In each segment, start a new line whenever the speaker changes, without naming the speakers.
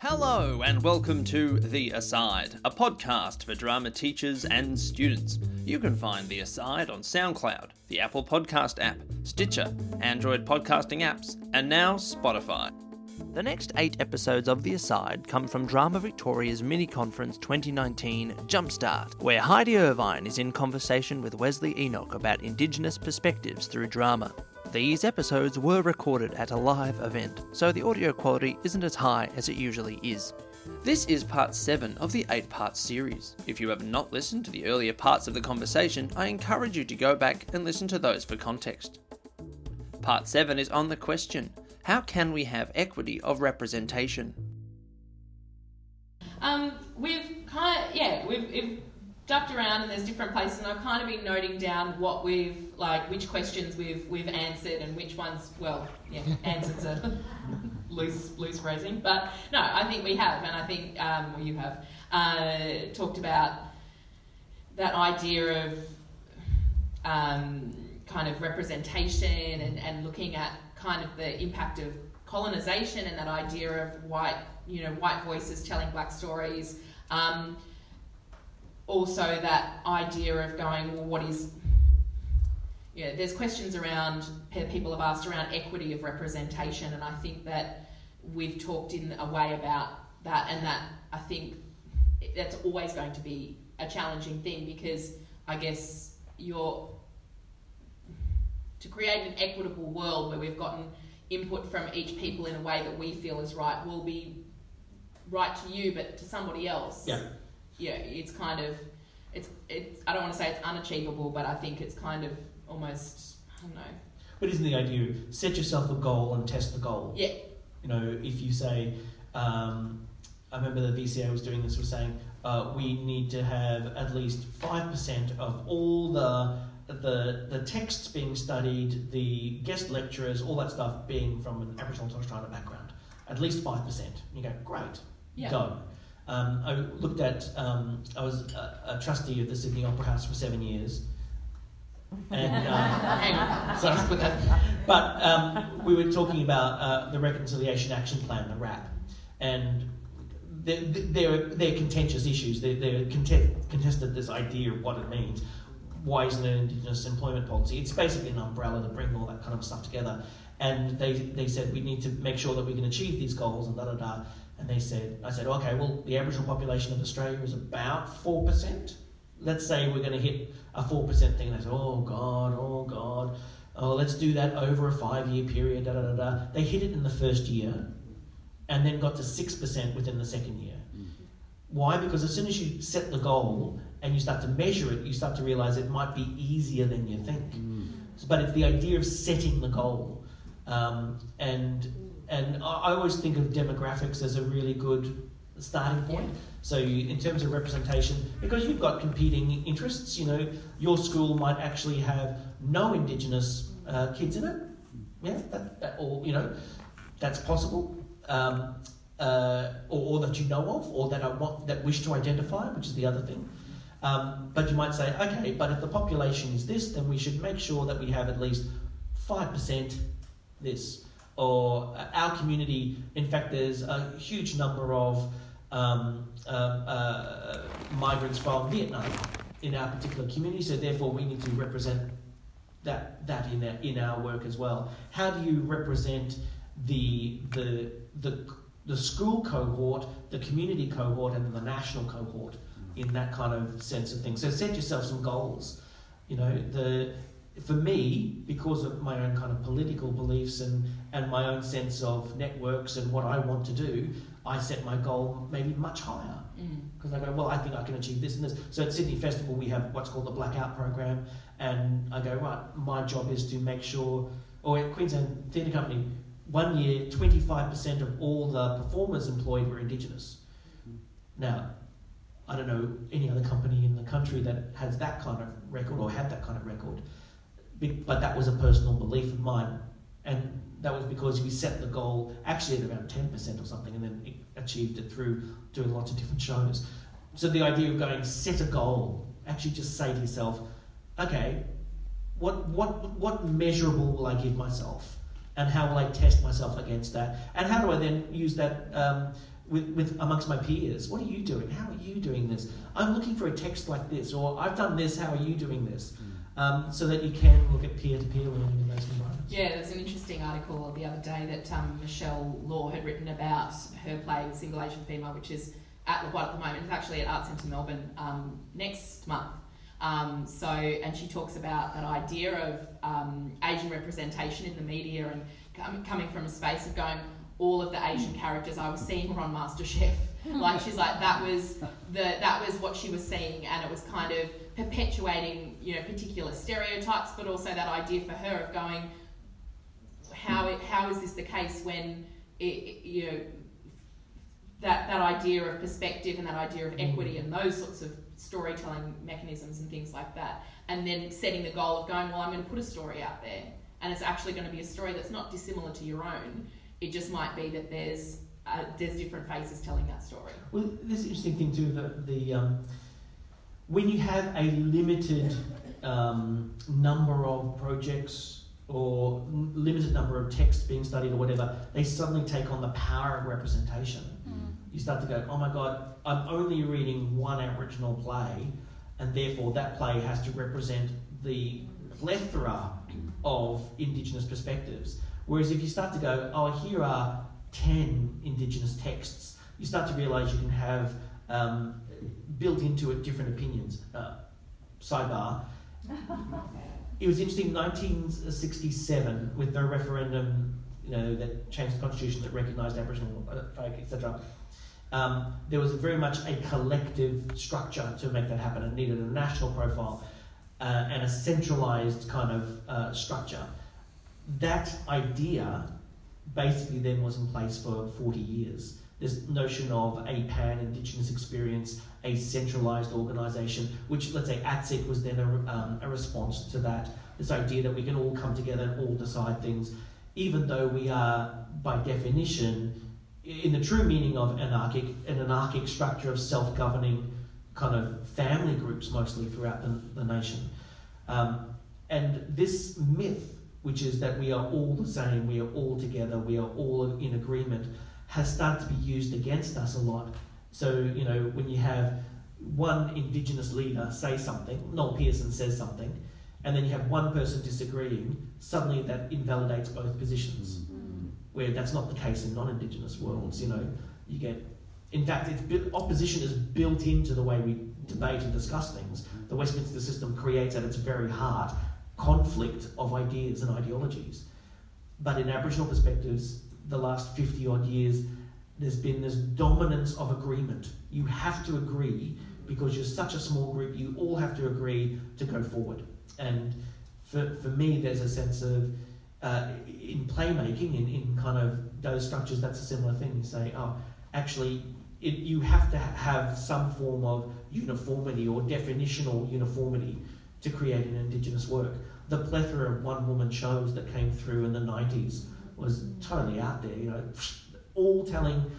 Hello, and welcome to The Aside, a podcast for drama teachers and students. You can find The Aside on SoundCloud, the Apple Podcast app, Stitcher, Android podcasting apps, and now Spotify. The next eight episodes of The Aside come from Drama Victoria's mini conference 2019 Jumpstart, where Heidi Irvine is in conversation with Wesley Enoch about Indigenous perspectives through drama. These episodes were recorded at a live event, so the audio quality isn't as high as it usually is. This is part 7 of the 8 part series. If you have not listened to the earlier parts of the conversation, I encourage you to go back and listen to those for context. Part 7 is on the question How can we have equity of representation?
Um, we've kind of, yeah, we've, we've ducked around and there's different places and I've kind of been noting down what we've, like, which questions we've, we've answered and which ones, well, yeah, answers are loose, loose phrasing. But no, I think we have, and I think um, well, you have uh, talked about that idea of um, kind of representation and, and looking at kind of the impact of colonization and that idea of white, you know, white voices telling black stories. Um, also, that idea of going, well, what is yeah, there's questions around people have asked around equity of representation, and I think that we've talked in a way about that, and that I think that's always going to be a challenging thing because I guess you're to create an equitable world where we've gotten input from each people in a way that we feel is right will be right to you, but to somebody else,
Yeah.
yeah, it's kind of it's it's I don't want to say it's unachievable, but I think it's kind of almost I don't know.
But isn't the idea set yourself a goal and test the goal?
Yeah,
You know, if you say, um, I remember the VCA was doing this, was saying uh, we need to have at least five percent of all the the the texts being studied, the guest lecturers, all that stuff being from an Aboriginal and Torres Strait Islander background. At least five percent. You go, great,
Yeah.
go. Um, I looked at. Um, I was a, a trustee of the Sydney Opera House for seven years, and. Uh,
hang on. So
but um, we were talking about uh, the Reconciliation Action Plan, the RAP, and they're, they're, they're contentious issues. They're, they're contest, contested this idea of what it means. Why isn't it an Indigenous employment policy? It's basically an umbrella to bring all that kind of stuff together. And they, they said we need to make sure that we can achieve these goals and da da da. And they said, I said, okay, well, the Aboriginal population of Australia is about 4%. Let's say we're going to hit a 4% thing. They say, oh God, oh God oh, let's do that over a five year period, da da da da. They hit it in the first year and then got to 6% within the second year. Why? Because as soon as you set the goal and you start to measure it, you start to realize it might be easier than you think. But it's the idea of setting the goal. Um, and and I always think of demographics as a really good starting point. So, you, in terms of representation, because you've got competing interests, you know, your school might actually have no Indigenous uh, kids in it. Yeah, that, that, or you know, that's possible. Um, uh, or, or that you know of, or that I want that wish to identify, which is the other thing. Um, but you might say, okay, but if the population is this, then we should make sure that we have at least five percent this, or uh, our community. In fact, there's a huge number of um, uh, uh, migrants from Vietnam in our particular community, so therefore we need to represent that that in our, in our work as well. How do you represent the the the the school cohort, the community cohort, and the national cohort in that kind of sense of things? So set yourself some goals. You know, the for me, because of my own kind of political beliefs and, and my own sense of networks and what I want to do, I set my goal maybe much higher.
Mm.
Because I go, well, I think I can achieve this and this. So at Sydney Festival, we have what's called the Blackout Program, and I go, right, my job is to make sure, or at Queensland Theatre Company, one year, 25% of all the performers employed were Indigenous. Now, I don't know any other company in the country that has that kind of record or had that kind of record, but that was a personal belief of mine. And that was because we set the goal actually at around 10% or something and then achieved it through doing lots of different shows. So the idea of going set a goal, actually just say to yourself, okay, what what what measurable will I give myself, and how will I test myself against that, and how do I then use that um, with, with amongst my peers. What are you doing? How are you doing this? I'm looking for a text like this, or I've done this. How are you doing this? Um, so that you can look at peer-to-peer learning in those environments.
Yeah, there's an interesting article the other day that um, Michelle Law had written about her play Single Asian Female, which is at La Boite at the moment. It's actually at Art Centre Melbourne um, next month. Um, so, and she talks about that idea of um, Asian representation in the media and com- coming from a space of going, all of the Asian characters I was seeing were on MasterChef. like she's like that was the that was what she was seeing, and it was kind of perpetuating you know particular stereotypes, but also that idea for her of going, how it, how is this the case when it, you know that that idea of perspective and that idea of equity and those sorts of storytelling mechanisms and things like that, and then setting the goal of going, well, I'm going to put a story out there, and it's actually going to be a story that's not dissimilar to your own it just might be that there's uh, there's different faces telling that story.
Well, this interesting thing too. The, the um, when you have a limited um, number of projects or limited number of texts being studied or whatever, they suddenly take on the power of representation. Mm. You start to go, oh my god, I'm only reading one Aboriginal play, and therefore that play has to represent the plethora of Indigenous perspectives. Whereas if you start to go, oh, here are 10 Indigenous texts, you start to realise you can have um, built into it different opinions. Uh, sidebar. it was interesting, 1967, with the referendum you know, that changed the constitution that recognised Aboriginal folk, etc. Um, there was very much a collective structure to make that happen. It needed a national profile uh, and a centralised kind of uh, structure that idea basically then was in place for 40 years. This notion of a pan Indigenous experience, a centralised organisation, which let's say ATSIC was then a, um, a response to that. This idea that we can all come together and all decide things, even though we are, by definition, in the true meaning of anarchic, an anarchic structure of self governing kind of family groups mostly throughout the, the nation. Um, and this myth which is that we are all the same, we are all together, we are all in agreement, has started to be used against us a lot. So, you know, when you have one Indigenous leader say something, Noel Pearson says something, and then you have one person disagreeing, suddenly that invalidates both positions. Mm-hmm. Where that's not the case in non Indigenous worlds, you know, you get. In fact, it's, opposition is built into the way we debate and discuss things. The Westminster system creates at its very heart conflict of ideas and ideologies. But in Aboriginal perspectives, the last 50 odd years, there's been this dominance of agreement. You have to agree because you're such a small group, you all have to agree to go forward. And for, for me, there's a sense of, uh, in playmaking, in, in kind of those structures, that's a similar thing. You say, oh, actually, it, you have to have some form of uniformity or definitional uniformity to create an Indigenous work. The plethora of one woman shows that came through in the 90s was totally out there, you know, all telling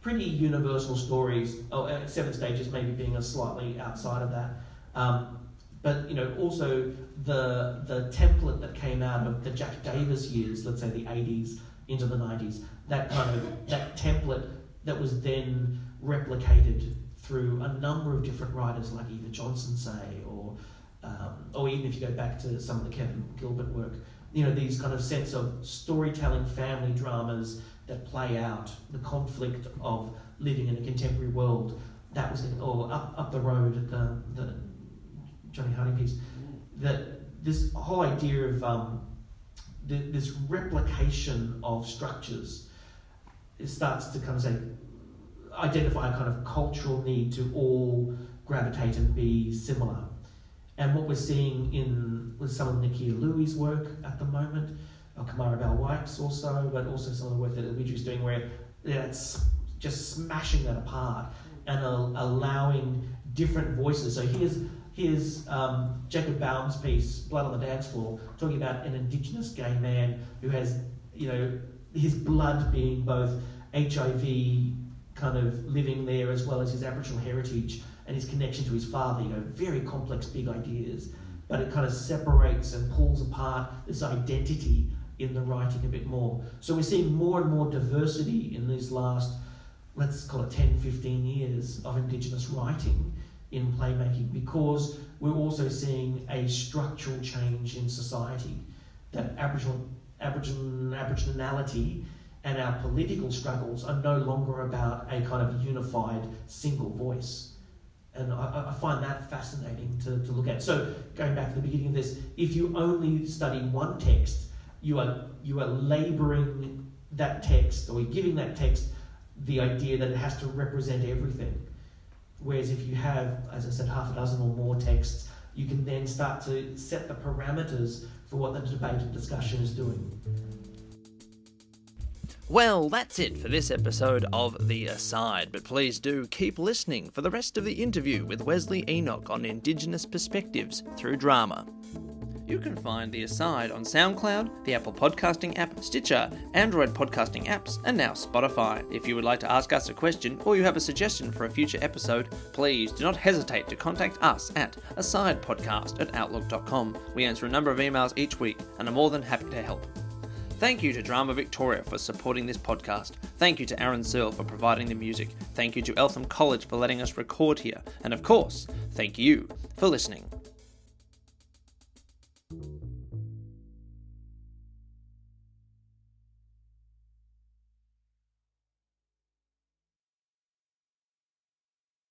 pretty universal stories. Oh, Seven Stages maybe being a slightly outside of that. Um, but you know, also the the template that came out of the Jack Davis years, let's say the 80s into the 90s, that kind of that template that was then replicated through a number of different writers like Eva Johnson, say, or um, or even if you go back to some of the Kevin Gilbert work, you know, these kind of sense of storytelling family dramas that play out the conflict of living in a contemporary world. That was, it, or up, up the road, at the, the Johnny Harding piece. That this whole idea of um, the, this replication of structures, it starts to kind of say, identify a kind of cultural need to all gravitate and be similar and what we're seeing in with some of Nakkiah Lui's work at the moment, uh, Kamarra Bell-Wykes also, but also some of the work that is doing where it's just smashing that apart and uh, allowing different voices. So here's here's um, Jacob Boehme's piece, Blood on the Dance Floor, talking about an Indigenous gay man who has, you know, his blood being both HIV kind of living there as well as his Aboriginal heritage and his connection to his father, you know, very complex, big ideas. But it kind of separates and pulls apart this identity in the writing a bit more. So we're seeing more and more diversity in these last let's call it 10, 15 years of Indigenous writing in playmaking because we're also seeing a structural change in society that Aboriginal, Aboriginal Aboriginality and our political struggles are no longer about a kind of unified single voice. And I, I, find that fascinating to, to look at. So, going back to the beginning of this, if you only study one text, you are, you are labouring that text, or you're giving that text the idea that it has to represent everything. Whereas if you have, as I said, half a dozen or more texts, you can then start to set the parameters for what the debate and discussion is doing.
Well, that's it for this episode of The Aside, but please do keep listening for the rest of the interview with Wesley Enoch on Indigenous perspectives through drama. You can find The Aside on SoundCloud, the Apple Podcasting app, Stitcher, Android podcasting apps, and now Spotify. If you would like to ask us a question or you have a suggestion for a future episode, please do not hesitate to contact us at asidepodcast at outlook.com. We answer a number of emails each week and are more than happy to help. Thank you to Drama Victoria for supporting this podcast. Thank you to Aaron Searle for providing the music. Thank you to Eltham College for letting us record here. And of course, thank you for listening.